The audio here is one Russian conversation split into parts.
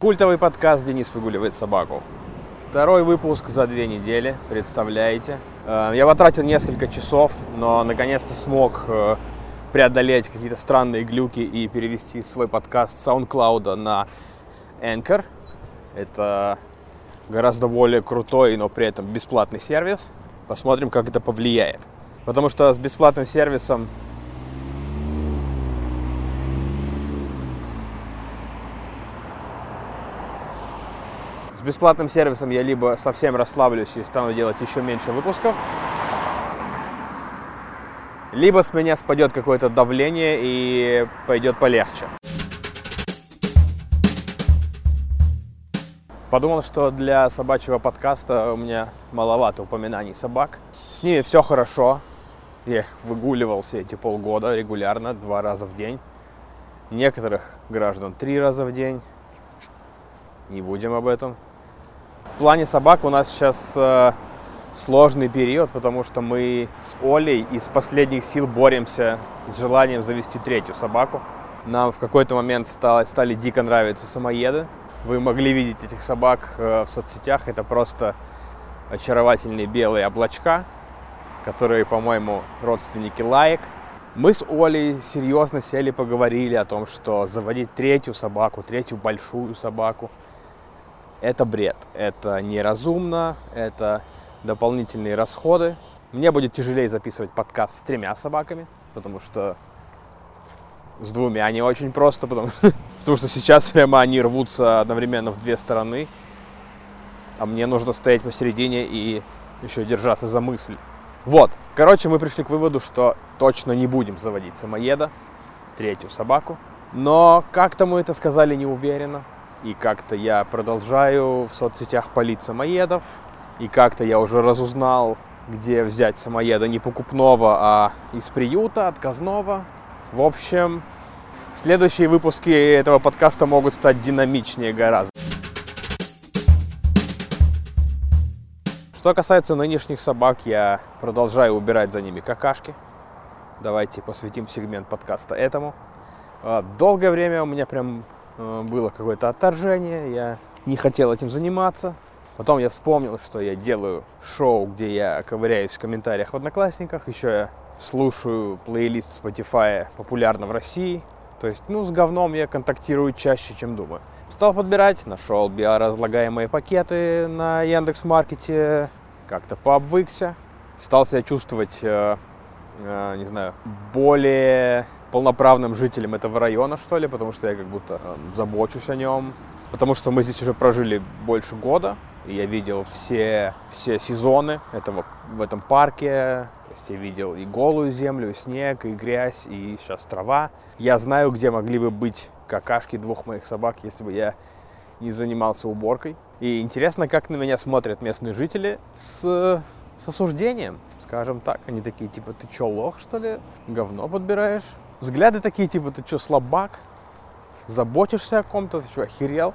Культовый подкаст «Денис выгуливает собаку». Второй выпуск за две недели, представляете. Э, я потратил несколько часов, но наконец-то смог э, преодолеть какие-то странные глюки и перевести свой подкаст с SoundCloud на Anchor. Это гораздо более крутой, но при этом бесплатный сервис. Посмотрим, как это повлияет. Потому что с бесплатным сервисом бесплатным сервисом я либо совсем расслаблюсь и стану делать еще меньше выпусков, либо с меня спадет какое-то давление и пойдет полегче. Подумал, что для собачьего подкаста у меня маловато упоминаний собак. С ними все хорошо. Я их выгуливал все эти полгода регулярно, два раза в день. Некоторых граждан три раза в день. Не будем об этом. В плане собак у нас сейчас э, сложный период, потому что мы с Олей из последних сил боремся с желанием завести третью собаку. Нам в какой-то момент стало, стали дико нравиться самоеды. Вы могли видеть этих собак э, в соцсетях. Это просто очаровательные белые облачка, которые, по-моему, родственники лаек. Мы с Олей серьезно сели, поговорили о том, что заводить третью собаку, третью большую собаку – это бред, это неразумно, это дополнительные расходы. Мне будет тяжелее записывать подкаст с тремя собаками, потому что с двумя не очень просто, потому, потому что сейчас прямо они рвутся одновременно в две стороны, а мне нужно стоять посередине и еще держаться за мысль. Вот, короче, мы пришли к выводу, что точно не будем заводить самоеда, третью собаку. Но как-то мы это сказали не уверенно. И как-то я продолжаю в соцсетях полить самоедов. И как-то я уже разузнал, где взять самоеда не покупного, а из приюта, отказного. В общем, следующие выпуски этого подкаста могут стать динамичнее гораздо. Что касается нынешних собак, я продолжаю убирать за ними какашки. Давайте посвятим сегмент подкаста этому. А, долгое время у меня прям Э, было какое-то отторжение, я не хотел этим заниматься. Потом я вспомнил, что я делаю шоу, где я ковыряюсь в комментариях в Одноклассниках. Еще я слушаю плейлист Spotify популярно в России. То есть, ну, с говном я контактирую чаще, чем думаю. Стал подбирать, нашел биоразлагаемые пакеты на Яндекс Маркете, как-то пообвыкся. Стал себя чувствовать, э, э, не знаю, более полноправным жителем этого района, что ли, потому что я как будто э, забочусь о нем. Потому что мы здесь уже прожили больше года, и я видел все, все сезоны этого, в этом парке. То есть я видел и голую землю, и снег, и грязь, и сейчас трава. Я знаю, где могли бы быть какашки двух моих собак, если бы я не занимался уборкой. И интересно, как на меня смотрят местные жители с, с осуждением, скажем так. Они такие, типа, ты чё, лох, что ли? Говно подбираешь? Взгляды такие, типа, ты что, слабак? Заботишься о ком-то, ты что, охерел?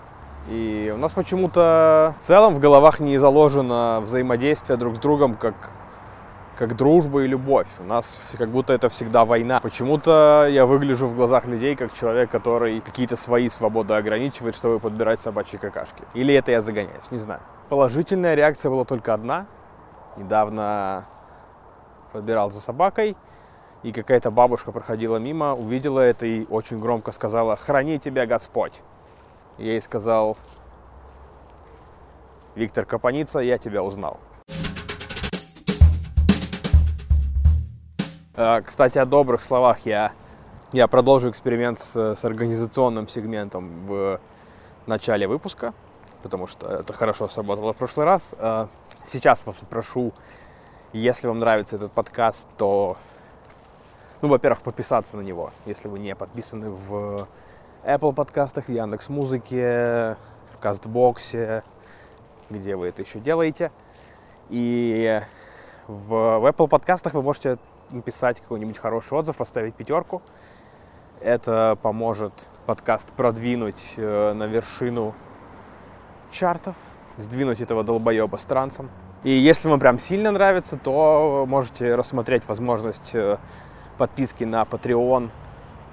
И у нас почему-то в целом в головах не заложено взаимодействие друг с другом как, как дружба и любовь. У нас как будто это всегда война. Почему-то я выгляжу в глазах людей как человек, который какие-то свои свободы ограничивает, чтобы подбирать собачьи какашки. Или это я загоняюсь, не знаю. Положительная реакция была только одна. Недавно подбирал за собакой – и какая-то бабушка проходила мимо, увидела это и очень громко сказала «Храни тебя Господь!». Я ей сказал «Виктор Капаница, я тебя узнал». А, кстати, о добрых словах я, я продолжу эксперимент с, с организационным сегментом в начале выпуска, потому что это хорошо сработало в прошлый раз. А, сейчас вас прошу, если вам нравится этот подкаст, то ну, во-первых, подписаться на него, если вы не подписаны в Apple подкастах, в Яндекс Музыке, в Кастбоксе, где вы это еще делаете. И в, в Apple подкастах вы можете написать какой-нибудь хороший отзыв, поставить пятерку. Это поможет подкаст продвинуть э, на вершину чартов, сдвинуть этого долбоеба с. И если вам прям сильно нравится, то можете рассмотреть возможность э, подписки на Patreon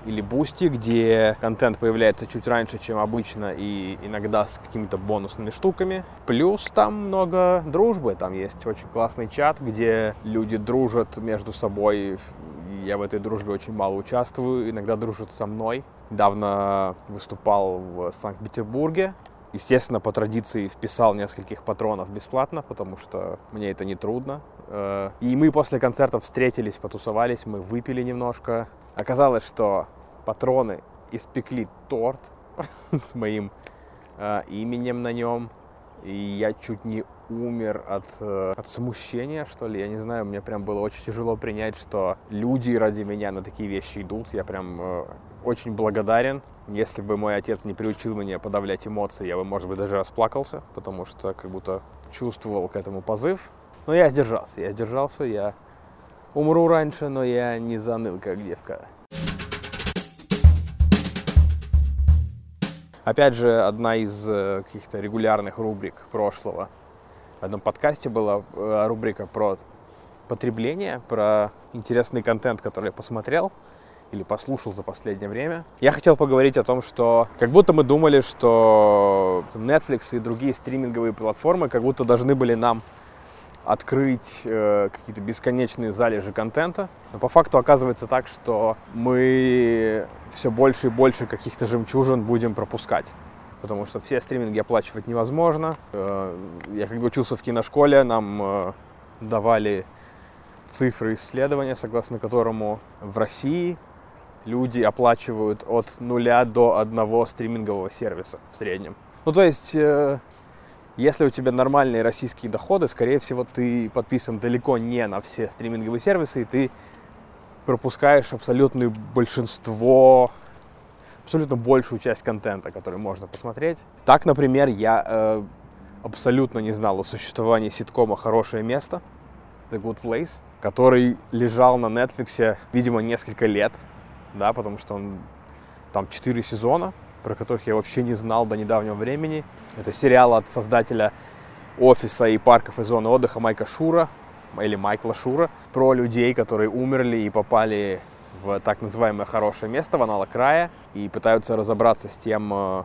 или Boosty, где контент появляется чуть раньше, чем обычно, и иногда с какими-то бонусными штуками. Плюс там много дружбы, там есть очень классный чат, где люди дружат между собой. Я в этой дружбе очень мало участвую, иногда дружат со мной. Недавно выступал в Санкт-Петербурге, Естественно, по традиции вписал нескольких патронов бесплатно, потому что мне это не трудно. Э, и мы после концерта встретились, потусовались, мы выпили немножко. Оказалось, что патроны испекли торт с моим э, именем на нем. И я чуть не умер от, э, от смущения, что ли. Я не знаю, мне прям было очень тяжело принять, что люди ради меня на такие вещи идут. Я прям очень благодарен. Если бы мой отец не приучил меня подавлять эмоции, я бы, может быть, даже расплакался, потому что как будто чувствовал к этому позыв. Но я сдержался, я сдержался, я умру раньше, но я не заныл, как девка. Опять же, одна из э, каких-то регулярных рубрик прошлого. В одном подкасте была э, рубрика про потребление, про интересный контент, который я посмотрел или послушал за последнее время. Я хотел поговорить о том, что как будто мы думали, что Netflix и другие стриминговые платформы как будто должны были нам открыть э, какие-то бесконечные залежи контента. Но по факту оказывается так, что мы все больше и больше каких-то жемчужин будем пропускать. Потому что все стриминги оплачивать невозможно. Э, я когда учился в киношколе, нам э, давали цифры исследования, согласно которому в России люди оплачивают от нуля до одного стримингового сервиса в среднем. Ну, то есть э, если у тебя нормальные российские доходы, скорее всего, ты подписан далеко не на все стриминговые сервисы, и ты пропускаешь абсолютное большинство, абсолютно большую часть контента, который можно посмотреть. Так, например, я э, абсолютно не знал о существовании ситкома «Хорошее место», The Good Place, который лежал на Netflix, видимо, несколько лет, да, потому что он там 4 сезона, про которых я вообще не знал до недавнего времени. Это сериал от создателя офиса и парков и зоны отдыха Майка Шура, или Майкла Шура, про людей, которые умерли и попали в так называемое хорошее место, в аналог края, и пытаются разобраться с тем, э,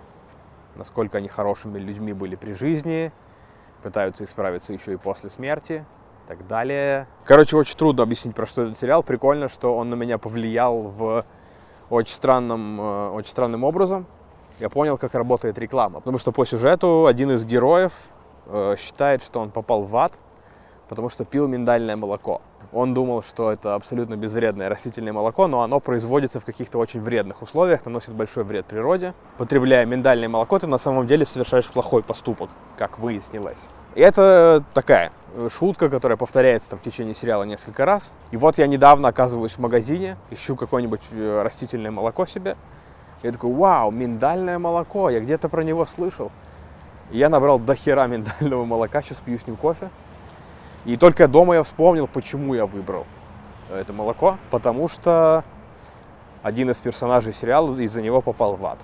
насколько они хорошими людьми были при жизни, пытаются исправиться еще и после смерти и так далее. Короче, очень трудно объяснить, про что этот сериал. Прикольно, что он на меня повлиял в очень странным, э, очень странным образом я понял, как работает реклама. Потому что по сюжету один из героев э, считает, что он попал в ад, потому что пил миндальное молоко. Он думал, что это абсолютно безвредное растительное молоко, но оно производится в каких-то очень вредных условиях, наносит большой вред природе. Потребляя миндальное молоко, ты на самом деле совершаешь плохой поступок, как выяснилось. И это такая шутка, которая повторяется там, в течение сериала несколько раз. И вот я недавно оказываюсь в магазине, ищу какое-нибудь э, растительное молоко себе, я такой, вау, миндальное молоко, я где-то про него слышал. И я набрал до хера миндального молока, сейчас пью с ним кофе. И только дома я вспомнил, почему я выбрал это молоко. Потому что один из персонажей сериала из-за него попал в ад.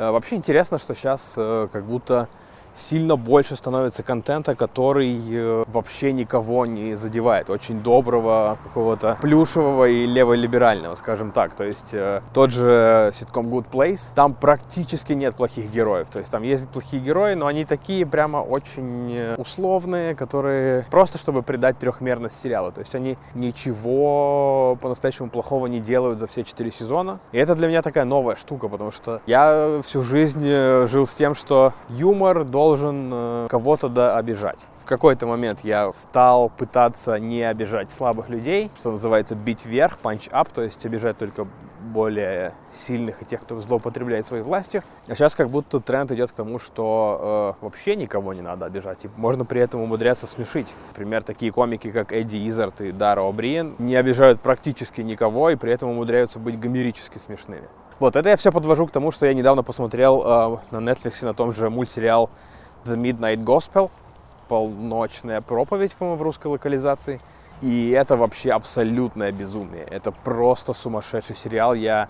Вообще интересно, что сейчас э, как будто сильно больше становится контента, который э, вообще никого не задевает. Очень доброго, какого-то плюшевого и леволиберального, скажем так. То есть э, тот же ситком Good Place, там практически нет плохих героев. То есть там есть плохие герои, но они такие прямо очень э, условные, которые просто чтобы придать трехмерность сериала. То есть они ничего по-настоящему плохого не делают за все четыре сезона. И это для меня такая новая штука, потому что я всю жизнь жил с тем, что юмор должен должен э, кого-то да обижать. В какой-то момент я стал пытаться не обижать слабых людей, что называется бить вверх, punch up, то есть обижать только более сильных и тех, кто злоупотребляет своей властью. А сейчас как будто тренд идет к тому, что э, вообще никого не надо обижать. И можно при этом умудряться смешить. Например, такие комики, как Эдди Изард и Дара О'Бриен, не обижают практически никого и при этом умудряются быть гомерически смешными. Вот, это я все подвожу к тому, что я недавно посмотрел э, на Netflix на том же мультсериал The Midnight Gospel, полночная проповедь, по-моему, в русской локализации. И это вообще абсолютное безумие. Это просто сумасшедший сериал. Я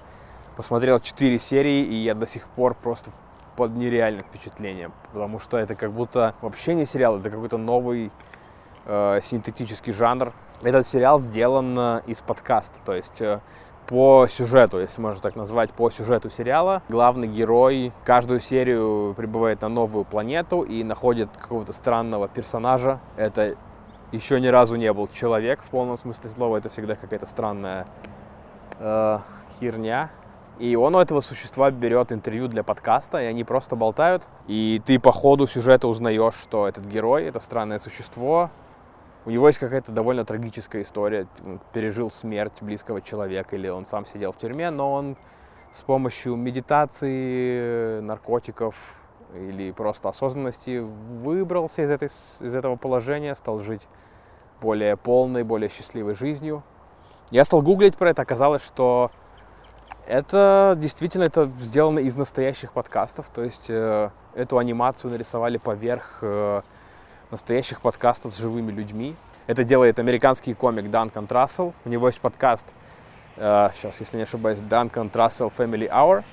посмотрел 4 серии, и я до сих пор просто под нереальным впечатлением. Потому что это как будто вообще не сериал, это какой-то новый э, синтетический жанр. этот сериал сделан э, из подкаста, то есть э, по сюжету, если можно так назвать, по сюжету сериала. Главный герой каждую серию прибывает на новую планету и находит какого-то странного персонажа. Это еще ни разу не был человек в полном смысле слова, это всегда какая-то странная э, херня. И он у этого существа берет интервью для подкаста, и они просто болтают. И ты по ходу сюжета узнаешь, что этот герой, это странное существо, у него есть какая-то довольно трагическая история. Пережил смерть близкого человека, или он сам сидел в тюрьме, но он с помощью медитации, наркотиков или просто осознанности выбрался из, этой, из этого положения, стал жить более полной, более счастливой жизнью. Я стал гуглить про это, оказалось, что это действительно это сделано из настоящих подкастов, то есть э, эту анимацию нарисовали поверх э, настоящих подкастов с живыми людьми. Это делает американский комик Данкан Трассел. У него есть подкаст, э, сейчас, если не ошибаюсь, Данкан Трассел Family Hour.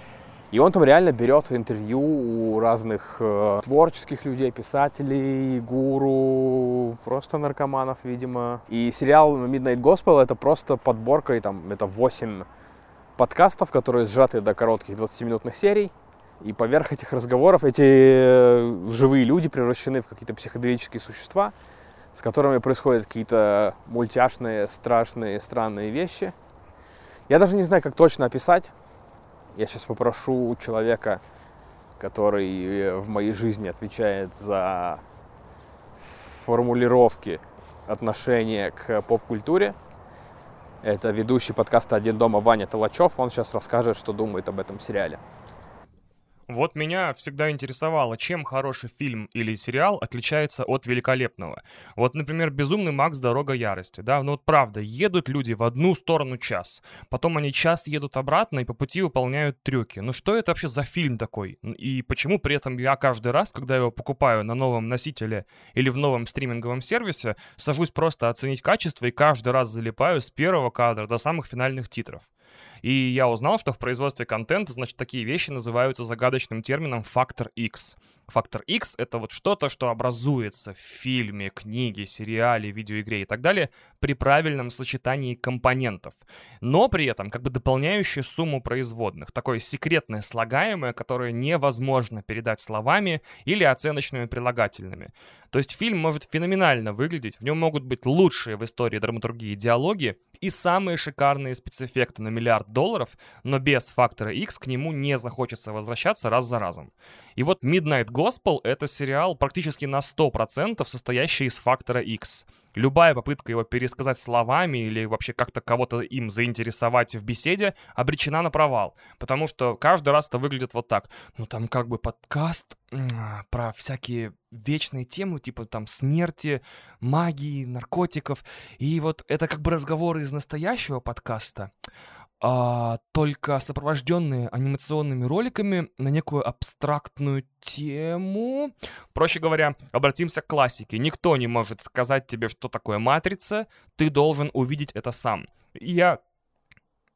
И он там реально берет интервью у разных э, творческих людей, писателей, гуру, просто наркоманов, видимо. И сериал Midnight Gospel это просто подборка, и там это 8 подкастов, которые сжаты до коротких 20-минутных серий. И поверх этих разговоров эти э, живые люди превращены в какие-то психоделические существа, с которыми происходят какие-то мультяшные, страшные, странные вещи. Я даже не знаю, как точно описать. Я сейчас попрошу человека, который э, в моей жизни отвечает за формулировки отношения к поп-культуре. Это ведущий подкаста «Один дома» Ваня Толачев. Он сейчас расскажет, что думает об этом сериале. Вот меня всегда интересовало, чем хороший фильм или сериал отличается от великолепного. Вот, например, «Безумный Макс. Дорога ярости», да, ну вот правда, едут люди в одну сторону час, потом они час едут обратно и по пути выполняют трюки. Ну что это вообще за фильм такой? И почему при этом я каждый раз, когда его покупаю на новом носителе или в новом стриминговом сервисе, сажусь просто оценить качество и каждый раз залипаю с первого кадра до самых финальных титров? И я узнал, что в производстве контента, значит, такие вещи называются загадочным термином «фактор X». Фактор X — это вот что-то, что образуется в фильме, книге, сериале, видеоигре и так далее при правильном сочетании компонентов. Но при этом как бы дополняющее сумму производных. Такое секретное слагаемое, которое невозможно передать словами или оценочными прилагательными. То есть фильм может феноменально выглядеть, в нем могут быть лучшие в истории драматургии диалоги и самые шикарные спецэффекты на миллиард долларов, но без фактора X к нему не захочется возвращаться раз за разом. И вот Midnight Gospel — это сериал практически на 100% состоящий из фактора X. Любая попытка его пересказать словами или вообще как-то кого-то им заинтересовать в беседе обречена на провал. Потому что каждый раз это выглядит вот так. Ну там как бы подкаст про всякие вечные темы, типа там смерти, магии, наркотиков. И вот это как бы разговоры из настоящего подкаста а, только сопровожденные анимационными роликами на некую абстрактную тему. Проще говоря, обратимся к классике. Никто не может сказать тебе, что такое матрица, ты должен увидеть это сам. Я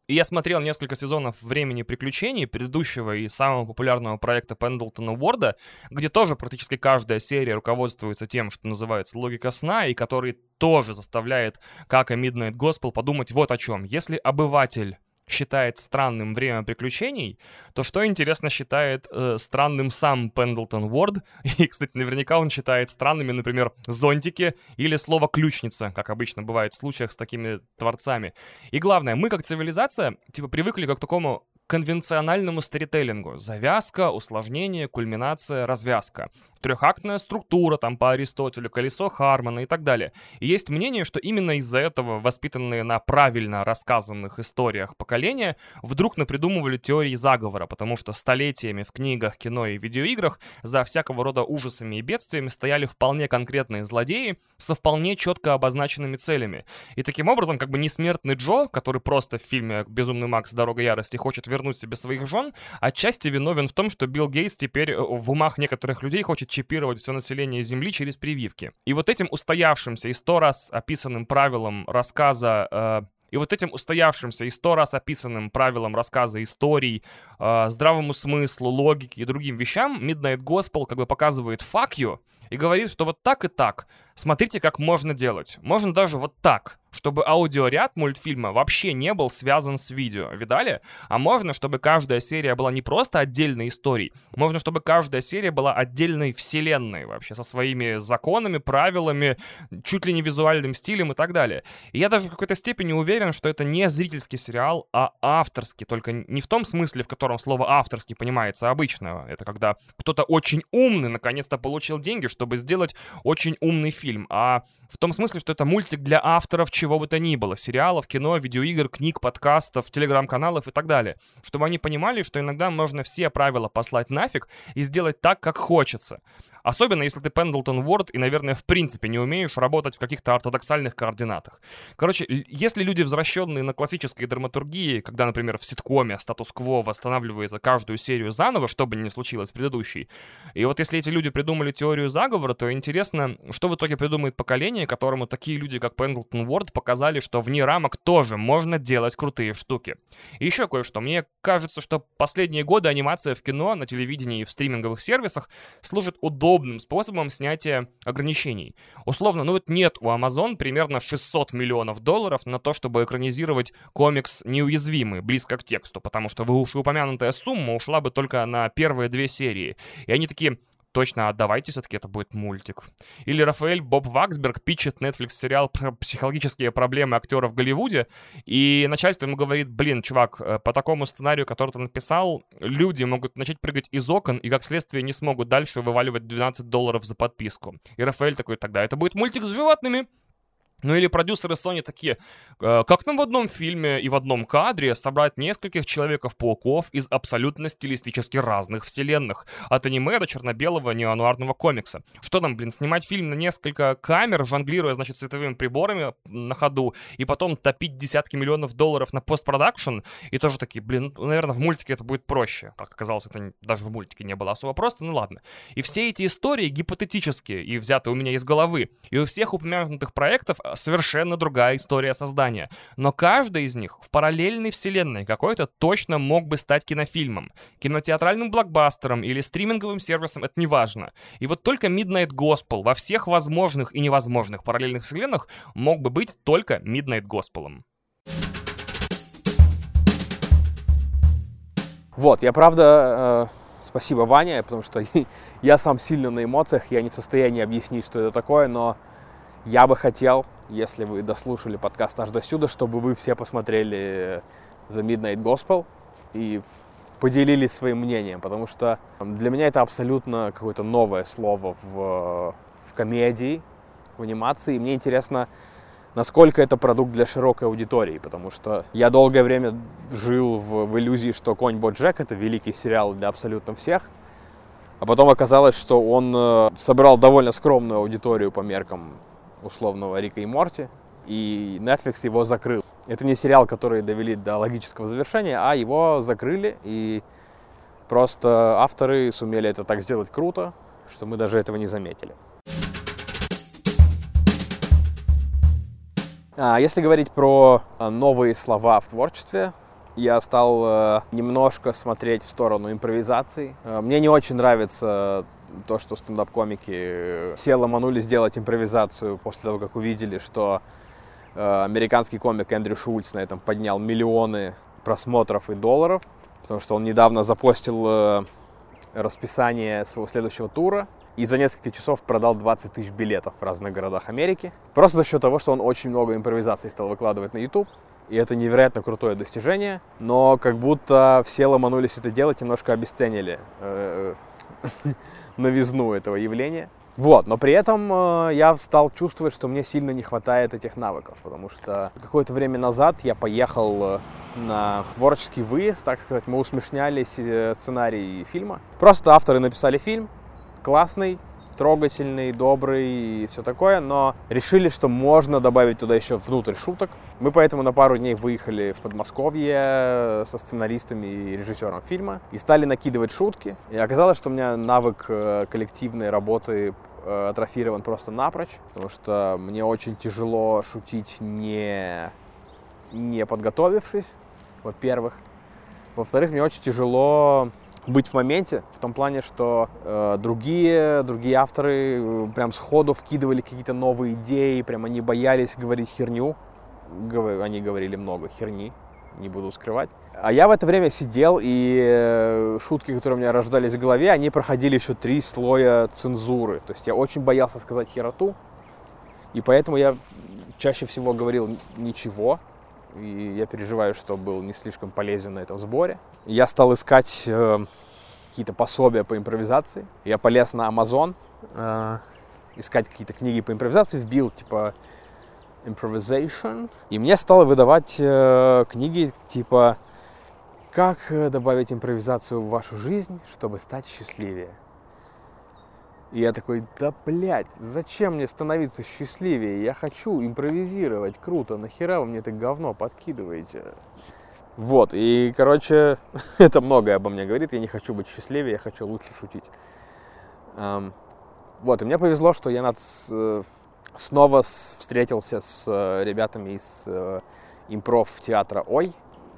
я смотрел несколько сезонов «Времени приключений», предыдущего и самого популярного проекта Пендлтона Уорда, где тоже практически каждая серия руководствуется тем, что называется логика сна, и который тоже заставляет, как и Midnight Gospel, подумать вот о чем. Если обыватель считает странным время приключений, то что, интересно, считает э, странным сам Пендлтон Уорд? И, кстати, наверняка он считает странными, например, зонтики или слово «ключница», как обычно бывает в случаях с такими творцами. И главное, мы как цивилизация, типа, привыкли к такому конвенциональному сторителлингу. Завязка, усложнение, кульминация, развязка трехактная структура, там по Аристотелю, колесо Хармона и так далее. И есть мнение, что именно из-за этого воспитанные на правильно рассказанных историях поколения вдруг напридумывали теории заговора, потому что столетиями в книгах, кино и видеоиграх за всякого рода ужасами и бедствиями стояли вполне конкретные злодеи со вполне четко обозначенными целями. И таким образом, как бы несмертный Джо, который просто в фильме «Безумный Макс. Дорога ярости» хочет вернуть себе своих жен, отчасти виновен в том, что Билл Гейтс теперь э, в умах некоторых людей хочет чипировать все население Земли через прививки. И вот этим устоявшимся и сто раз описанным правилом рассказа э, и вот этим устоявшимся и сто раз описанным правилам рассказа историй, э, здравому смыслу, логике и другим вещам Midnight Gospel как бы показывает you, и говорит, что вот так и так. Смотрите, как можно делать. Можно даже вот так чтобы аудиоряд мультфильма вообще не был связан с видео. Видали? А можно, чтобы каждая серия была не просто отдельной историей, можно, чтобы каждая серия была отдельной вселенной вообще, со своими законами, правилами, чуть ли не визуальным стилем и так далее. И я даже в какой-то степени уверен, что это не зрительский сериал, а авторский, только не в том смысле, в котором слово авторский понимается обычно. Это когда кто-то очень умный наконец-то получил деньги, чтобы сделать очень умный фильм, а в том смысле, что это мультик для авторов чего бы то ни было, сериалов, кино, видеоигр, книг, подкастов, телеграм-каналов и так далее, чтобы они понимали, что иногда можно все правила послать нафиг и сделать так, как хочется. Особенно, если ты Пендлтон Уорд и, наверное, в принципе не умеешь работать в каких-то ортодоксальных координатах. Короче, если люди, возвращенные на классической драматургии, когда, например, в ситкоме статус-кво восстанавливается каждую серию заново, что бы ни случилось в предыдущей, и вот если эти люди придумали теорию заговора, то интересно, что в итоге придумает поколение, которому такие люди, как Пендлтон Уорд, показали, что вне рамок тоже можно делать крутые штуки. Еще кое-что. Мне кажется, что последние годы анимация в кино, на телевидении и в стриминговых сервисах служит удобным способом снятия ограничений. Условно, ну вот нет у Amazon примерно 600 миллионов долларов на то, чтобы экранизировать комикс «Неуязвимый», близко к тексту, потому что упомянутая сумма ушла бы только на первые две серии. И они такие, точно, а давайте все-таки это будет мультик. Или Рафаэль Боб Ваксберг пичет Netflix сериал про психологические проблемы актеров в Голливуде, и начальство ему говорит, блин, чувак, э, по такому сценарию, который ты написал, люди могут начать прыгать из окон, и как следствие не смогут дальше вываливать 12 долларов за подписку. И Рафаэль такой, тогда это будет мультик с животными. Ну или продюсеры Sony такие, «Э, как нам в одном фильме и в одном кадре собрать нескольких Человеков-пауков из абсолютно стилистически разных вселенных, от аниме до черно-белого неонуарного комикса. Что нам, блин, снимать фильм на несколько камер, жонглируя, значит, цветовыми приборами на ходу, и потом топить десятки миллионов долларов на постпродакшн, и тоже такие, блин, ну, наверное, в мультике это будет проще. Как оказалось, это даже в мультике не было особо просто, ну ладно. И все эти истории гипотетические и взяты у меня из головы, и у всех упомянутых проектов совершенно другая история создания. Но каждый из них в параллельной вселенной какой-то точно мог бы стать кинофильмом, кинотеатральным блокбастером или стриминговым сервисом, это не важно. И вот только Midnight Gospel во всех возможных и невозможных параллельных вселенных мог бы быть только Midnight Gospel. Вот, я правда, э, спасибо, Ваня, потому что я сам сильно на эмоциях, я не в состоянии объяснить, что это такое, но я бы хотел, если вы дослушали подкаст аж до сюда, чтобы вы все посмотрели The Midnight Gospel и поделились своим мнением, потому что для меня это абсолютно какое-то новое слово в, в комедии, в анимации. И мне интересно, насколько это продукт для широкой аудитории, потому что я долгое время жил в, в иллюзии, что «Конь Боджек» — это великий сериал для абсолютно всех, а потом оказалось, что он э, собрал довольно скромную аудиторию по меркам условного Рика и Морти, и Netflix его закрыл. Это не сериал, который довели до логического завершения, а его закрыли, и просто авторы сумели это так сделать круто, что мы даже этого не заметили. А если говорить про а, новые слова в творчестве, я стал э, немножко смотреть в сторону импровизации. Э, мне не очень нравится то, что стендап-комики э, все ломанули сделать импровизацию после того, как увидели, что э, американский комик Эндрю Шульц на этом поднял миллионы просмотров и долларов, потому что он недавно запостил э, расписание своего следующего тура и за несколько часов продал 20 тысяч билетов в разных городах Америки. Просто за счет того, что он очень много импровизаций стал выкладывать на YouTube. И это невероятно крутое достижение. Но как будто все ломанулись это делать, немножко обесценили новизну этого явления. Вот, но при этом э, я стал чувствовать, что мне сильно не хватает этих навыков, потому что какое-то время назад я поехал э, на творческий выезд, так сказать, мы усмешняли э, сценарий фильма. Просто авторы написали фильм, классный, трогательный, добрый и все такое, но решили, что можно добавить туда еще внутрь шуток. Мы поэтому на пару дней выехали в Подмосковье со сценаристами и режиссером фильма и стали накидывать шутки. И оказалось, что у меня навык э, коллективной работы э, атрофирован просто напрочь, потому что мне очень тяжело шутить не, не подготовившись, во-первых. Во-вторых, мне очень тяжело быть в моменте, в том плане, что э, другие, другие авторы э, прям сходу вкидывали какие-то новые идеи, прям они боялись говорить херню, Гов- они говорили много херни, не буду скрывать. А я в это время сидел, и э, шутки, которые у меня рождались в голове, они проходили еще три слоя цензуры. То есть я очень боялся сказать хероту, и поэтому я чаще всего говорил ничего, и я переживаю, что был не слишком полезен на этом сборе. Я стал искать э, какие-то пособия по импровизации. Я полез на Amazon, э, искать какие-то книги по импровизации, вбил типа improvisation, и мне стало выдавать э, книги типа «Как э, добавить импровизацию в вашу жизнь, чтобы стать счастливее?» И я такой, да блядь, зачем мне становиться счастливее? Я хочу импровизировать, круто, нахера вы мне это говно подкидываете? Вот, и, короче, это многое обо мне говорит, я не хочу быть счастливее, я хочу лучше шутить. Um, вот, и мне повезло, что я над, э, снова с, встретился с э, ребятами из э, импров-театра «Ой»,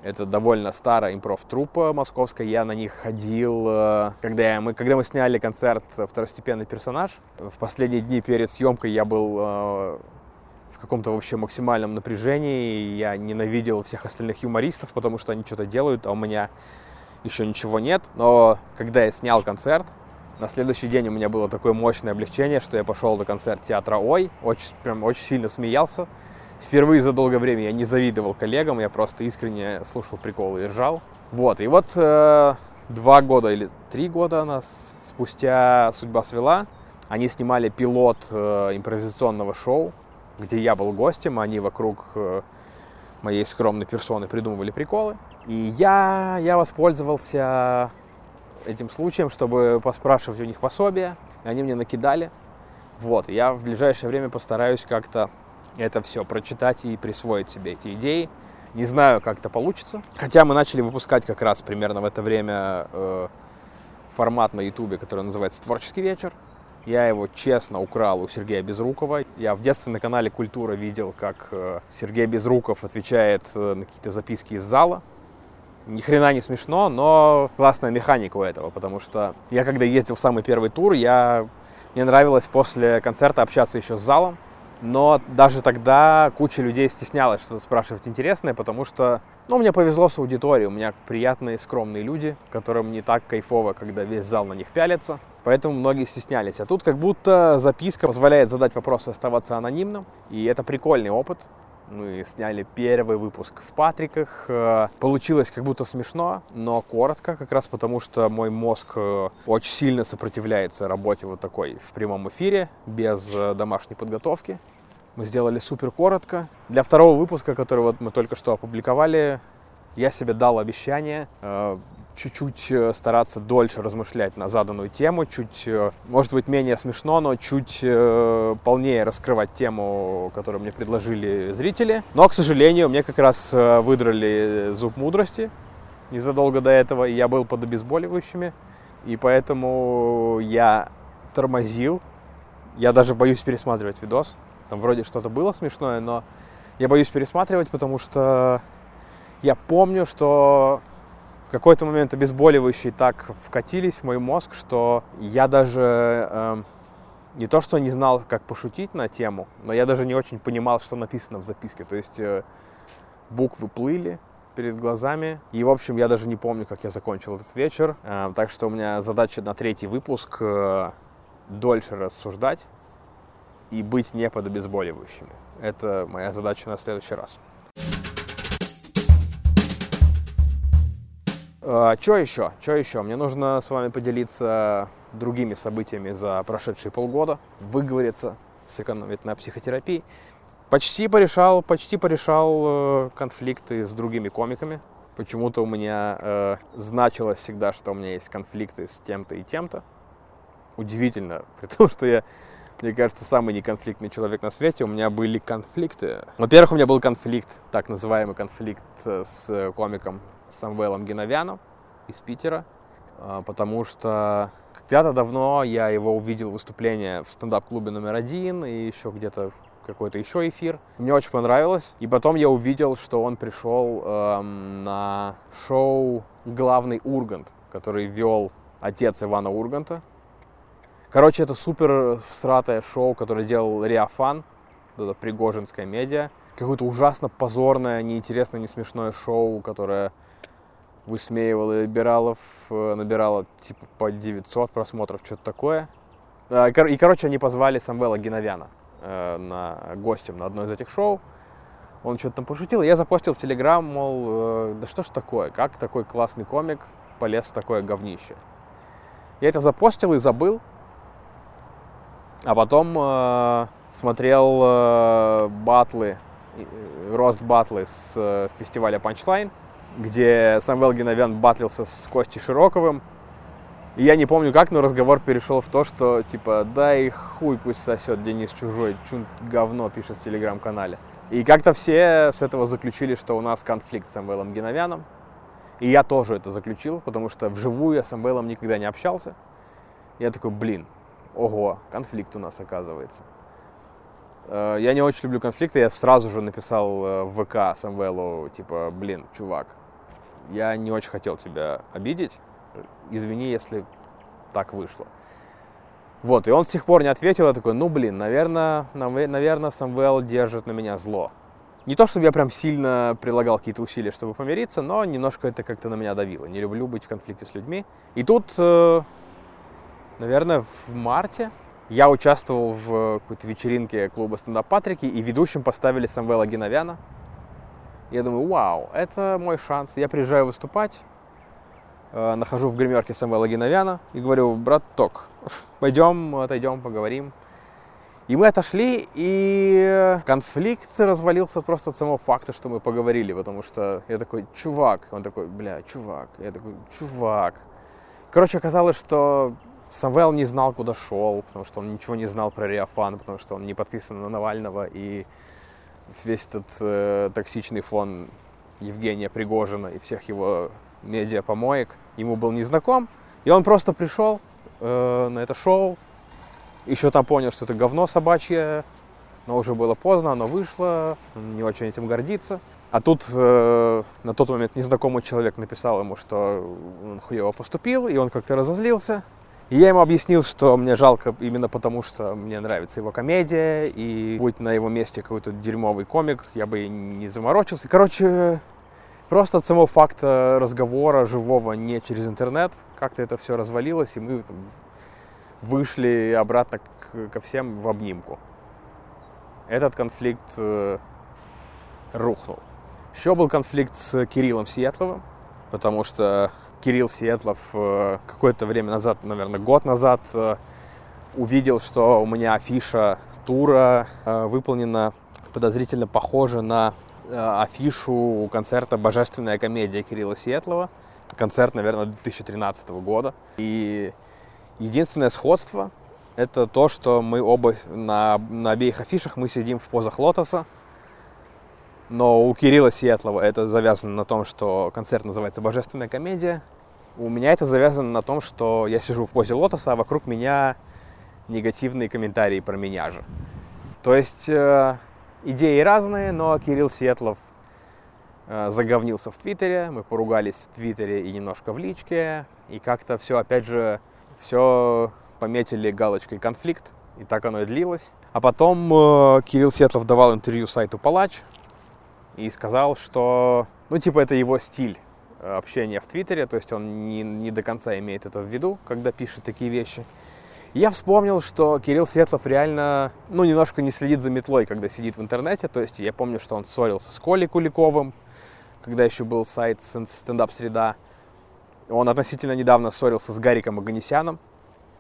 это довольно старая импров-труппа московская. Я на них ходил, э, когда мы, когда мы сняли концерт «Второстепенный персонаж». В последние дни перед съемкой я был э, в каком-то вообще максимальном напряжении. Я ненавидел всех остальных юмористов, потому что они что-то делают, а у меня еще ничего нет. Но когда я снял концерт, на следующий день у меня было такое мощное облегчение, что я пошел на концерт театра «Ой», очень, прям очень сильно смеялся. Впервые за долгое время я не завидовал коллегам, я просто искренне слушал приколы и ржал. Вот, и вот э, два года или три года нас спустя «Судьба свела», они снимали пилот э, импровизационного шоу, где я был гостем, они вокруг э, моей скромной персоны придумывали приколы. И я, я воспользовался этим случаем, чтобы поспрашивать у них пособия. Они мне накидали. Вот, я в ближайшее время постараюсь как-то это все прочитать и присвоить себе эти идеи. Не знаю, как это получится. Хотя мы начали выпускать как раз примерно в это время э, формат на Ютубе, который называется «Творческий вечер». Я его честно украл у Сергея Безрукова. Я в детстве на канале «Культура» видел, как э, Сергей Безруков отвечает э, на какие-то записки из зала. Ни хрена не смешно, но классная механика у этого, потому что я когда ездил в самый первый тур, я... мне нравилось после концерта общаться еще с залом, но даже тогда куча людей стеснялась что-то спрашивать интересное, потому что, ну, мне повезло с аудиторией, у меня приятные, скромные люди, которым не так кайфово, когда весь зал на них пялится, поэтому многие стеснялись. А тут как будто записка позволяет задать вопрос и оставаться анонимным, и это прикольный опыт. Мы сняли первый выпуск в Патриках. Э, Получилось как будто смешно, но коротко, как раз потому, что мой мозг э, очень сильно сопротивляется работе вот такой в прямом эфире, без э, домашней подготовки. Мы сделали супер коротко. Для второго выпуска, который вот мы только что опубликовали, я себе дал обещание чуть-чуть э, стараться дольше размышлять на заданную тему, чуть, э, может быть, менее смешно, но чуть э, полнее раскрывать тему, которую мне предложили зрители. Но, к сожалению, мне как раз выдрали зуб мудрости незадолго до этого, и я был под обезболивающими, и поэтому я тормозил. Я даже боюсь пересматривать видос. Там вроде что-то было смешное, но я боюсь пересматривать, потому что я помню, что какой-то момент обезболивающие так вкатились в мой мозг, что я даже э, не то что не знал, как пошутить на тему, но я даже не очень понимал, что написано в записке. То есть э, буквы плыли перед глазами. И, в общем, я даже не помню, как я закончил этот вечер. Э, так что у меня задача на третий выпуск э, дольше рассуждать и быть не под обезболивающими. Это моя задача на следующий раз. Что еще? Что еще? Мне нужно с вами поделиться другими событиями за прошедшие полгода, выговориться, сэкономить на психотерапии. Почти порешал, почти порешал э, конфликты с другими комиками. Почему-то у меня э, значилось всегда, что у меня есть конфликты с тем-то и тем-то. Удивительно, при том, что я, мне кажется, самый неконфликтный человек на свете, у меня были конфликты. Во-первых, у меня был конфликт, так называемый конфликт э, с комиком Самвелом Геновяном из Питера, э, потому что когда-то давно я его увидел выступление в стендап-клубе номер один и еще где-то какой-то еще эфир. Мне очень понравилось. И потом я увидел, что он пришел эм, на шоу «Главный Ургант», который вел отец Ивана Урганта. Короче, это супер всратое шоу, которое делал Риафан, это пригожинская медиа. Какое-то ужасно позорное, неинтересное, не смешное шоу, которое высмеивало либералов, э, набирало типа по 900 просмотров, что-то такое. А, и, короче, они позвали Самвела Геновяна э, на гостем на одно из этих шоу. Он что-то там пошутил, я запостил в Телеграм, мол, э, да что ж такое, как такой классный комик полез в такое говнище. Я это запостил и забыл, а потом э, смотрел э, батлы, рост батлы с э, фестиваля Punchline, где Самвел Геновян батлился с Костей Широковым. И я не помню как, но разговор перешел в то, что типа дай хуй пусть сосет Денис Чужой, чун говно пишет в телеграм-канале. И как-то все с этого заключили, что у нас конфликт с Самвелом Геновяном. И я тоже это заключил, потому что вживую я с Самвелом никогда не общался. Я такой, блин, ого, конфликт у нас оказывается. Э, я не очень люблю конфликты, я сразу же написал э, в ВК Самвелу, типа, блин, чувак, я не очень хотел тебя обидеть, извини, если так вышло. Вот, и он с тех пор не ответил, я такой, ну, блин, наверное, наверное, Самвел держит на меня зло. Не то, чтобы я прям сильно прилагал какие-то усилия, чтобы помириться, но немножко это как-то на меня давило. Не люблю быть в конфликте с людьми. И тут, э, наверное, в марте я участвовал в какой-то вечеринке клуба стендап Патрики, и ведущим поставили Самвела Геновяна. Я думаю, вау, это мой шанс. Я приезжаю выступать, э, нахожу в гримерке Самвела Геновяна и говорю, брат Ток, пойдем, отойдем, поговорим. И мы отошли, и конфликт развалился просто от самого факта, что мы поговорили, потому что я такой, чувак, он такой, бля, чувак, я такой, чувак. Короче, оказалось, что Самвел не знал, куда шел, потому что он ничего не знал про Риафан, потому что он не подписан на Навального, и весь этот э, токсичный фон Евгения Пригожина и всех его медиа-помоек ему был незнаком. И он просто пришел э, на это шоу, еще там понял, что это говно собачье, но уже было поздно, оно вышло, не очень этим гордится. А тут э, на тот момент незнакомый человек написал ему, что он хуево поступил, и он как-то разозлился. И я ему объяснил, что мне жалко именно потому, что мне нравится его комедия, и будь на его месте какой-то дерьмовый комик, я бы не заморочился. Короче, просто от самого факта разговора живого не через интернет, как-то это все развалилось, и мы там, вышли обратно к, ко всем в обнимку. Этот конфликт э, рухнул. Еще был конфликт с Кириллом Сиетловым, потому что Кирилл Сиетлов э, какое-то время назад, наверное, год назад, э, увидел, что у меня афиша тура э, выполнена подозрительно похоже на афишу концерта «Божественная комедия» Кирилла Сиетлова. Концерт, наверное, 2013 года. И Единственное сходство – это то, что мы оба на, на обеих афишах мы сидим в позах лотоса. Но у Кирилла Сиэтлова это завязано на том, что концерт называется «Божественная комедия». У меня это завязано на том, что я сижу в позе лотоса, а вокруг меня негативные комментарии про меня же. То есть э, идеи разные, но Кирилл Сиэтлов э, заговнился в Твиттере, мы поругались в Твиттере и немножко в личке, и как-то все опять же все пометили галочкой конфликт, и так оно и длилось. А потом э, Кирилл Сетлов давал интервью сайту Палач и сказал, что, ну, типа, это его стиль э, общения в Твиттере, то есть он не, не до конца имеет это в виду, когда пишет такие вещи. я вспомнил, что Кирилл Светлов реально, ну, немножко не следит за метлой, когда сидит в интернете. То есть я помню, что он ссорился с Колей Куликовым, когда еще был сайт стендап-среда. Он относительно недавно ссорился с Гариком Аганесяном,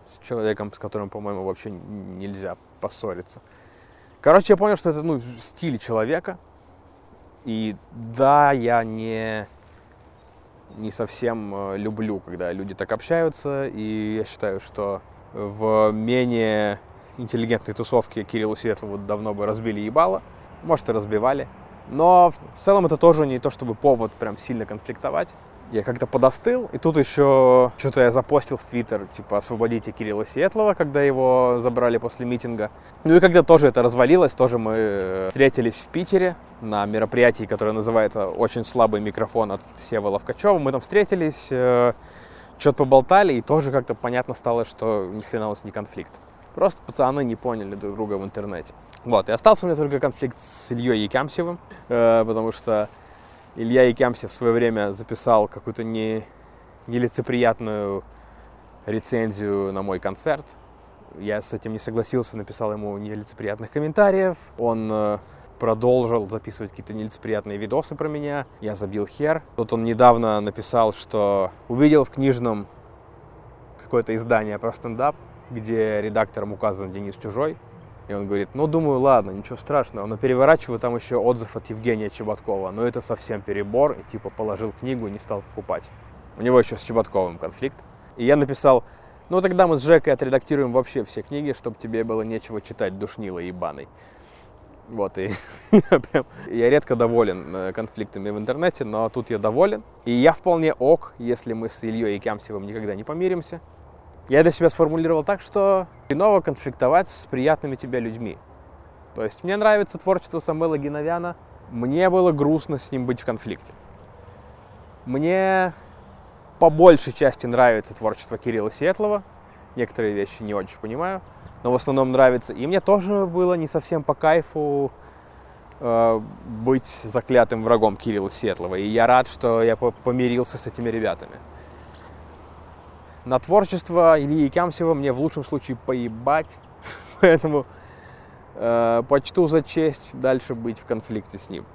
с человеком, с которым, по-моему, вообще нельзя поссориться. Короче, я понял, что это ну, стиль человека. И да, я не, не совсем э, люблю, когда люди так общаются. И я считаю, что в менее интеллигентной тусовке Кириллу Светлову давно бы разбили ебало. Может, и разбивали. Но в целом это тоже не то чтобы повод прям сильно конфликтовать я как-то подостыл. И тут еще что-то я запостил в Твиттер, типа, освободите Кирилла Сиетлова, когда его забрали после митинга. Ну и когда тоже это развалилось, тоже мы встретились в Питере на мероприятии, которое называется «Очень слабый микрофон» от Сева Ловкачева. Мы там встретились, э, что-то поболтали, и тоже как-то понятно стало, что ни хрена у нас не конфликт. Просто пацаны не поняли друг друга в интернете. Вот, и остался у меня только конфликт с Ильей Якямсевым, э, потому что Илья Якямсев в свое время записал какую-то не, нелицеприятную рецензию на мой концерт. Я с этим не согласился, написал ему нелицеприятных комментариев. Он э, продолжил записывать какие-то нелицеприятные видосы про меня. Я забил хер. Тут он недавно написал, что увидел в книжном какое-то издание про стендап, где редактором указан Денис Чужой. И он говорит, ну, думаю, ладно, ничего страшного. Но переворачиваю там еще отзыв от Евгения Чеботкова. Но это совсем перебор. И типа положил книгу и не стал покупать. У него еще с Чеботковым конфликт. И я написал, ну, тогда мы с Жекой отредактируем вообще все книги, чтобы тебе было нечего читать душнило ебаный. Вот, и я, прям, я редко доволен э, конфликтами в интернете, но тут я доволен. И я вполне ок, если мы с Ильей Якямсевым никогда не помиримся. Я для себя сформулировал так, что хреново конфликтовать с приятными тебе людьми. То есть мне нравится творчество Самвела Геновяна, мне было грустно с ним быть в конфликте. Мне по большей части нравится творчество Кирилла Светлова, некоторые вещи не очень понимаю, но в основном нравится. И мне тоже было не совсем по кайфу э, быть заклятым врагом Кирилла Светлова. И я рад, что я помирился с этими ребятами. На творчество Ильи Кямсева мне в лучшем случае поебать, поэтому э, почту за честь дальше быть в конфликте с ним.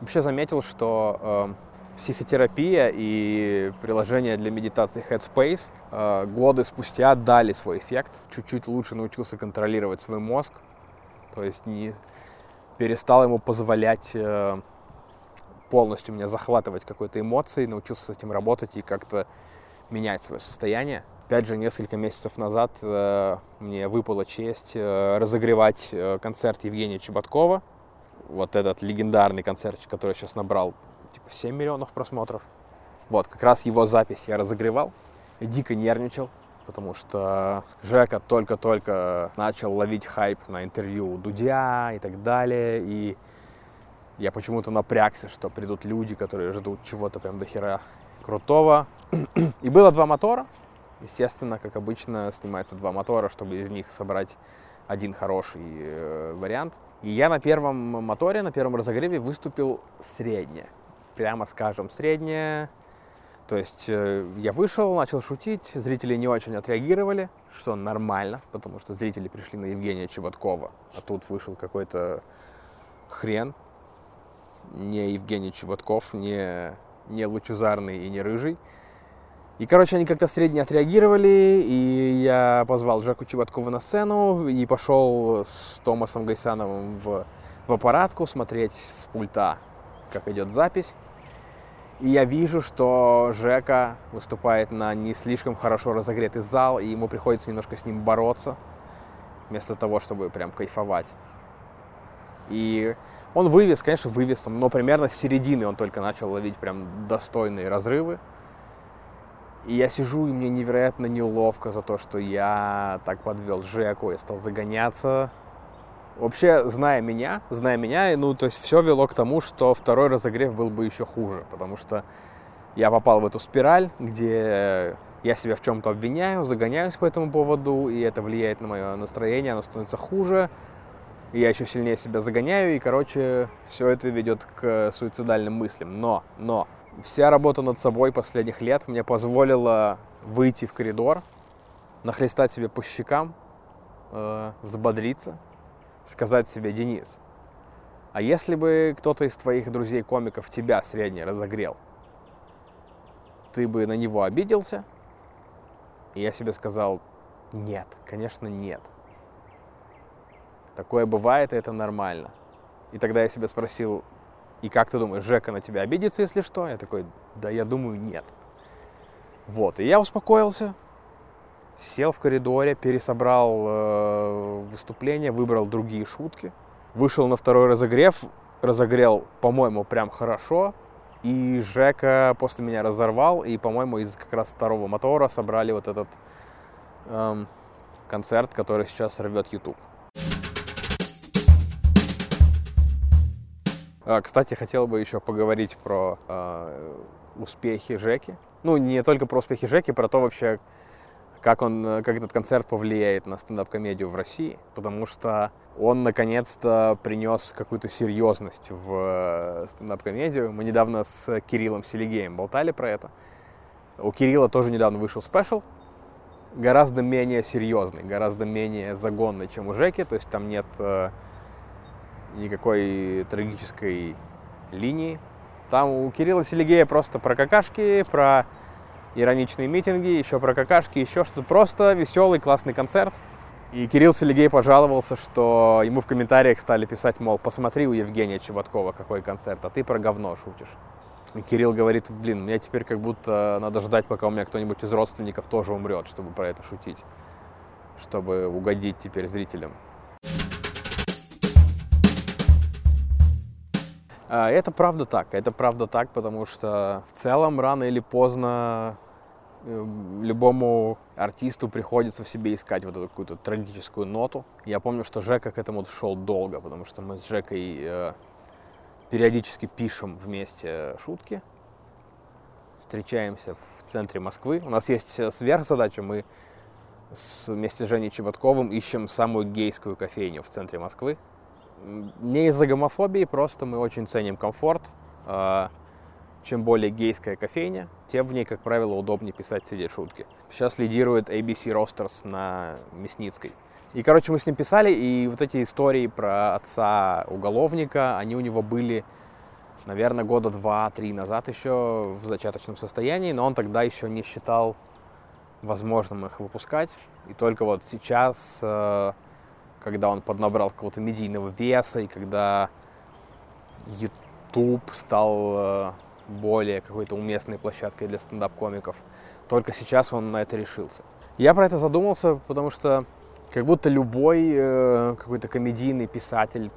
Вообще заметил, что э, психотерапия и приложение для медитации Headspace э, годы спустя дали свой эффект. Чуть-чуть лучше научился контролировать свой мозг, то есть не перестал ему позволять э, полностью меня захватывать какой-то эмоцией, научился с этим работать и как-то менять свое состояние. Опять же, несколько месяцев назад э, мне выпала честь э, разогревать э, концерт Евгения Чеботкова. Вот этот легендарный концерт, который сейчас набрал типа 7 миллионов просмотров. Вот, как раз его запись я разогревал. Дико нервничал, потому что Жека только-только начал ловить хайп на интервью Дудя и так далее. И я почему-то напрягся, что придут люди, которые ждут чего-то прям до хера крутого. И было два мотора. Естественно, как обычно, снимается два мотора, чтобы из них собрать один хороший э, вариант. И я на первом моторе, на первом разогреве выступил средне. Прямо скажем, среднее. То есть э, я вышел, начал шутить, зрители не очень отреагировали, что нормально, потому что зрители пришли на Евгения Чеботкова, а тут вышел какой-то хрен, не Евгений Чеботков, не, не Лучезарный и не Рыжий. И, короче, они как-то средне отреагировали, и я позвал Жаку Чеботкова на сцену и пошел с Томасом Гайсановым в, в аппаратку смотреть с пульта, как идет запись. И я вижу, что Жека выступает на не слишком хорошо разогретый зал, и ему приходится немножко с ним бороться, вместо того, чтобы прям кайфовать. И он вывез, конечно, вывез, но примерно с середины он только начал ловить прям достойные разрывы. И я сижу, и мне невероятно неловко за то, что я так подвел Жеку, я стал загоняться. Вообще, зная меня, зная меня, ну, то есть все вело к тому, что второй разогрев был бы еще хуже, потому что я попал в эту спираль, где я себя в чем-то обвиняю, загоняюсь по этому поводу, и это влияет на мое настроение, оно становится хуже, я еще сильнее себя загоняю, и, короче, все это ведет к суицидальным мыслям. Но, но, вся работа над собой последних лет мне позволила выйти в коридор, нахлестать себе по щекам, э, взбодриться, сказать себе, Денис, а если бы кто-то из твоих друзей-комиков тебя средне разогрел, ты бы на него обиделся? И я себе сказал, нет, конечно, нет. Такое бывает, и это нормально. И тогда я себя спросил, и как ты думаешь, Жека на тебя обидится, если что? Я такой, да я думаю, нет. Вот, и я успокоился, сел в коридоре, пересобрал э, выступление, выбрал другие шутки, вышел на второй разогрев, разогрел, по-моему, прям хорошо, и Жека после меня разорвал, и, по-моему, из как раз второго мотора собрали вот этот эм, концерт, который сейчас рвет YouTube. Кстати, хотел бы еще поговорить про э, успехи Жеки. Ну, не только про успехи Жеки, про то вообще, как, он, как этот концерт повлияет на стендап-комедию в России. Потому что он наконец-то принес какую-то серьезность в э, стендап-комедию. Мы недавно с Кириллом Селигеем болтали про это. У Кирилла тоже недавно вышел спешл, гораздо менее серьезный, гораздо менее загонный, чем у Жеки. То есть там нет э, никакой трагической линии. Там у Кирилла Селигея просто про какашки, про ироничные митинги, еще про какашки, еще что-то. Просто веселый, классный концерт. И Кирилл Селигей пожаловался, что ему в комментариях стали писать, мол, посмотри у Евгения Чеботкова какой концерт, а ты про говно шутишь. И Кирилл говорит, блин, мне теперь как будто надо ждать, пока у меня кто-нибудь из родственников тоже умрет, чтобы про это шутить, чтобы угодить теперь зрителям. Это правда так, это правда так, потому что в целом рано или поздно э, любому артисту приходится в себе искать вот эту какую-то трагическую ноту. Я помню, что Жека к этому шел долго, потому что мы с Жекой э, периодически пишем вместе шутки, встречаемся в центре Москвы. У нас есть э, сверхзадача, мы с, вместе с Женей Чеботковым ищем самую гейскую кофейню в центре Москвы. Не из-за гомофобии, просто мы очень ценим комфорт. А, Чем более гейская кофейня, тем в ней, как правило, удобнее писать, сидеть шутки. Сейчас лидирует ABC Roasters на Мясницкой. И, короче, мы с ним писали, и вот эти истории про отца уголовника, они у него были, наверное, года два-три назад еще в зачаточном состоянии, но он тогда еще не считал возможным их выпускать. И только вот сейчас, э, когда он поднабрал какого-то медийного веса, и когда YouTube стал э, более какой-то уместной площадкой для стендап-комиков, только сейчас он на это решился. Я про это задумался, потому что как будто любой э, какой-то комедийный писатель,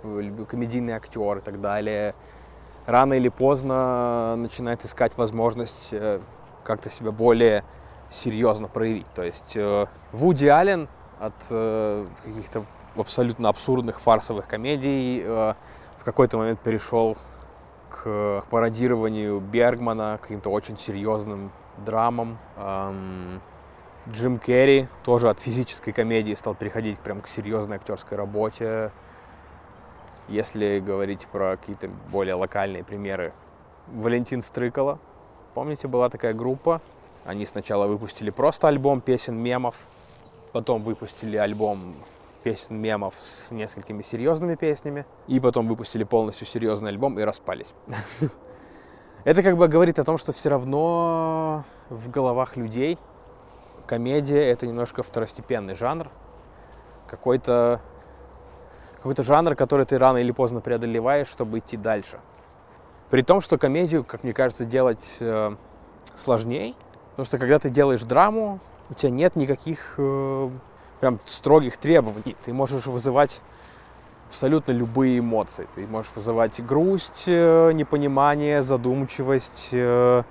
комедийный актер и так далее, рано или поздно начинает искать возможность э, как-то себя более серьезно проявить. То есть э, Вуди Аллен от э, каких-то абсолютно абсурдных фарсовых комедий э, в какой-то момент перешел к пародированию Бергмана, к каким-то очень серьезным драмам. Джим Керри тоже от физической комедии стал переходить прям к серьезной актерской работе. Если говорить про какие-то более локальные примеры, Валентин Стрыкало, помните, была такая группа, они сначала выпустили просто альбом песен мемов, потом выпустили альбом песен мемов с несколькими серьезными песнями, и потом выпустили полностью серьезный альбом и распались. Это как бы говорит о том, что все равно в головах людей комедия это немножко второстепенный жанр, какой-то какой-то жанр, который ты рано или поздно преодолеваешь, чтобы идти дальше. При том, что комедию, как мне кажется, делать э, сложнее, потому что когда ты делаешь драму, у тебя нет никаких э, прям строгих требований. Ты можешь вызывать абсолютно любые эмоции. Ты можешь вызывать грусть, э, непонимание, задумчивость. э,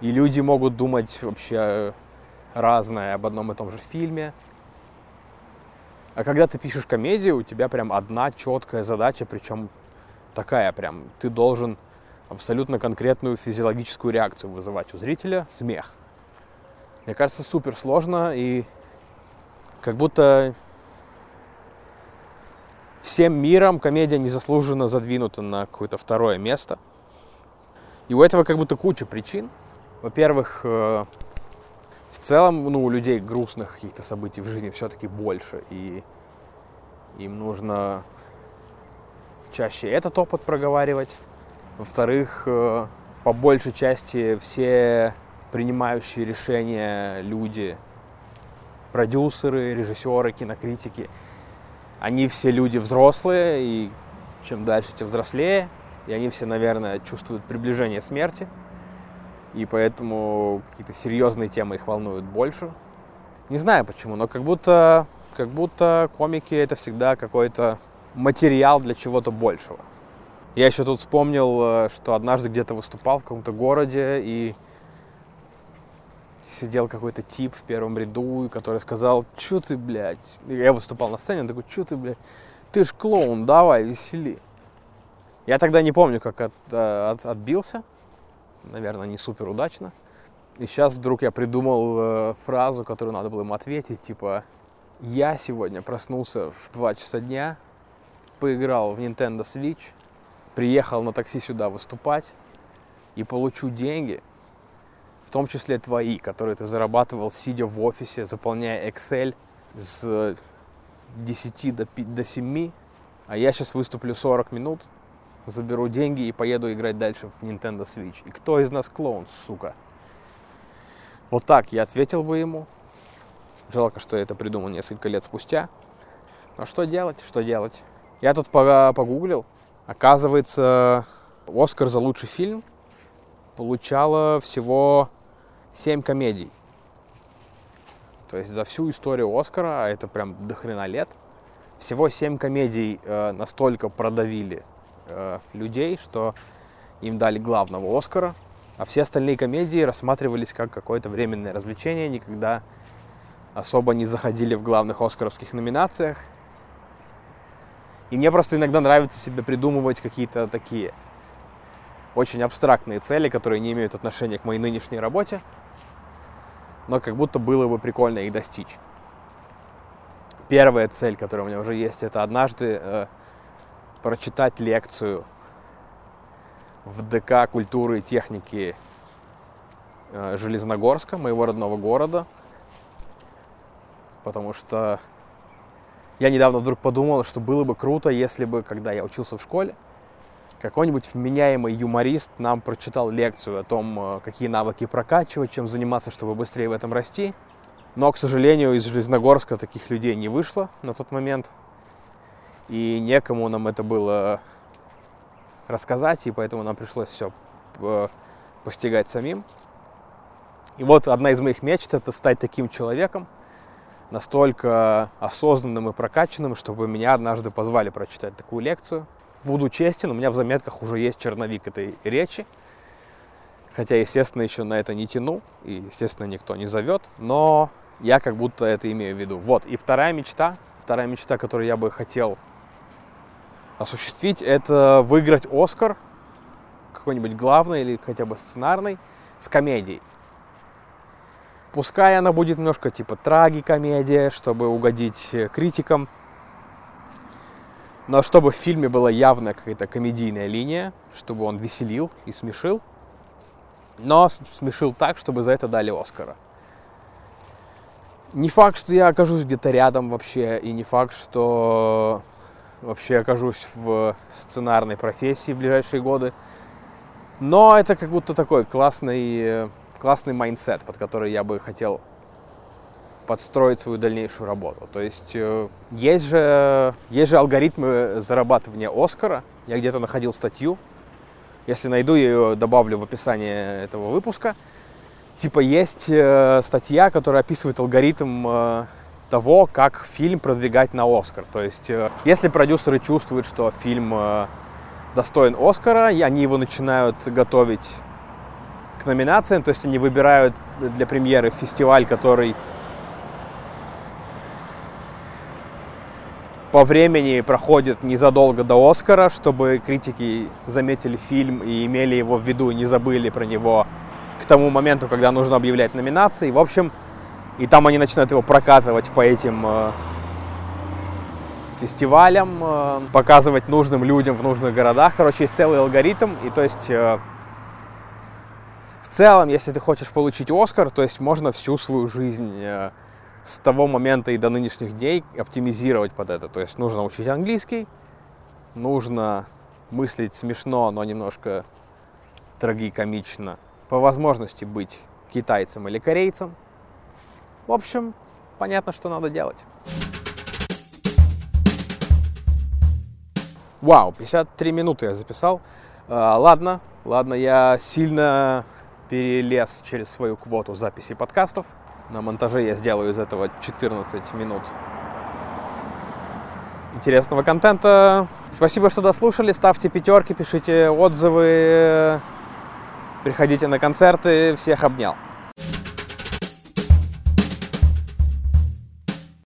И люди могут думать вообще разное об одном и том же фильме. А когда ты пишешь комедию, у тебя прям одна четкая задача, причем такая прям. Ты должен абсолютно конкретную физиологическую реакцию вызывать у зрителя – смех. Мне кажется, супер сложно и как будто всем миром комедия незаслуженно задвинута на какое-то второе место. И у этого как будто куча причин. Во-первых, э, в целом, ну, у людей грустных каких-то событий в жизни все-таки больше, и им нужно чаще этот опыт проговаривать. Во-вторых, э, по большей части все принимающие решения люди, продюсеры, режиссеры, кинокритики, они все люди взрослые, и чем дальше, тем взрослее, и они все, наверное, чувствуют приближение смерти, и поэтому какие-то серьезные темы их волнуют больше. Не знаю почему, но как будто, как будто комики это всегда какой-то материал для чего-то большего. Я еще тут вспомнил, э, что однажды где-то выступал в каком-то городе и сидел какой-то тип в первом ряду, который сказал, что ты, блядь, я выступал на сцене, он такой, что ты, блядь, ты ж клоун, давай, весели. Я тогда не помню, как от, э, от, отбился. Наверное, не супер удачно. И сейчас вдруг я придумал э, фразу, которую надо было ему ответить, типа «Я сегодня проснулся в 2 часа дня, поиграл в Nintendo Switch, приехал на такси сюда выступать и получу деньги, в том числе твои, которые ты зарабатывал, сидя в офисе, заполняя Excel с 10 до, 5, до 7, а я сейчас выступлю 40 минут, заберу деньги и поеду играть дальше в Nintendo Switch. И кто из нас клоун, сука? Вот так я ответил бы ему. Жалко, что я это придумал несколько лет спустя. Но что делать? Что делать? Я тут погуглил. Оказывается, Оскар за лучший фильм получала всего 7 комедий. То есть за всю историю Оскара, а это прям до хрена лет, всего 7 комедий э, настолько продавили э, людей, что им дали главного Оскара, а все остальные комедии рассматривались как какое-то временное развлечение, никогда особо не заходили в главных оскаровских номинациях. И мне просто иногда нравится себе придумывать какие-то такие очень абстрактные цели, которые не имеют отношения к моей нынешней работе, но как будто было бы прикольно их достичь. Первая цель, которая у меня уже есть, это однажды э, прочитать лекцию в ДК культуры и техники э, Железногорска, моего родного города. Потому что я недавно вдруг подумал, что было бы круто, если бы, когда я учился в школе, какой-нибудь вменяемый юморист нам прочитал лекцию о том, э, какие навыки прокачивать, чем заниматься, чтобы быстрее в этом расти. Но, к сожалению, из Железногорска таких людей не вышло на тот момент. И некому нам это было рассказать, и поэтому нам пришлось все э, постигать самим. И вот одна из моих мечт это стать таким человеком, настолько осознанным и прокачанным, чтобы меня однажды позвали прочитать такую лекцию. Буду честен, у меня в заметках уже есть черновик этой речи. Хотя, естественно, еще на это не тяну, и, естественно, никто не зовет, но я как будто это имею в виду. Вот, и вторая мечта, вторая мечта, которую я бы хотел осуществить, это выиграть Оскар, какой-нибудь главный или хотя бы сценарный, с комедией. Пускай она будет немножко типа трагикомедия, чтобы угодить э, критикам. Но чтобы в фильме была явная какая-то комедийная линия, чтобы он веселил и смешил. Но смешил так, чтобы за это дали Оскара. Не факт, что я окажусь где-то рядом вообще, и не факт, что вообще окажусь в сценарной профессии в ближайшие годы. Но это как будто такой классный, классный mindset, под который я бы хотел подстроить свою дальнейшую работу. То есть э, есть же, есть же алгоритмы зарабатывания Оскара. Я где-то находил статью. Если найду, я ее добавлю в описание этого выпуска. Типа есть э, статья, которая описывает алгоритм э, того, как фильм продвигать на Оскар. То есть, если продюсеры чувствуют, что фильм достоин Оскара, и они его начинают готовить к номинациям, то есть они выбирают для премьеры фестиваль, который по времени проходит незадолго до Оскара, чтобы критики заметили фильм и имели его в виду, не забыли про него к тому моменту, когда нужно объявлять номинации. В общем, и там они начинают его прокатывать по этим э, фестивалям, э, показывать нужным людям в нужных городах. Короче, есть целый алгоритм. И то есть э, в целом, если ты хочешь получить Оскар, то есть можно всю свою жизнь с того момента и до нынешних дней оптимизировать под это. То есть нужно учить английский, нужно мыслить смешно, но немножко трагикомично. По возможности быть китайцем или корейцем – в общем, понятно, что надо делать. Вау, 53 минуты я записал. А, ладно, ладно, я сильно перелез через свою квоту записи подкастов. На монтаже я сделаю из этого 14 минут интересного контента. Спасибо, что дослушали. Ставьте пятерки, пишите отзывы, приходите на концерты. Всех обнял.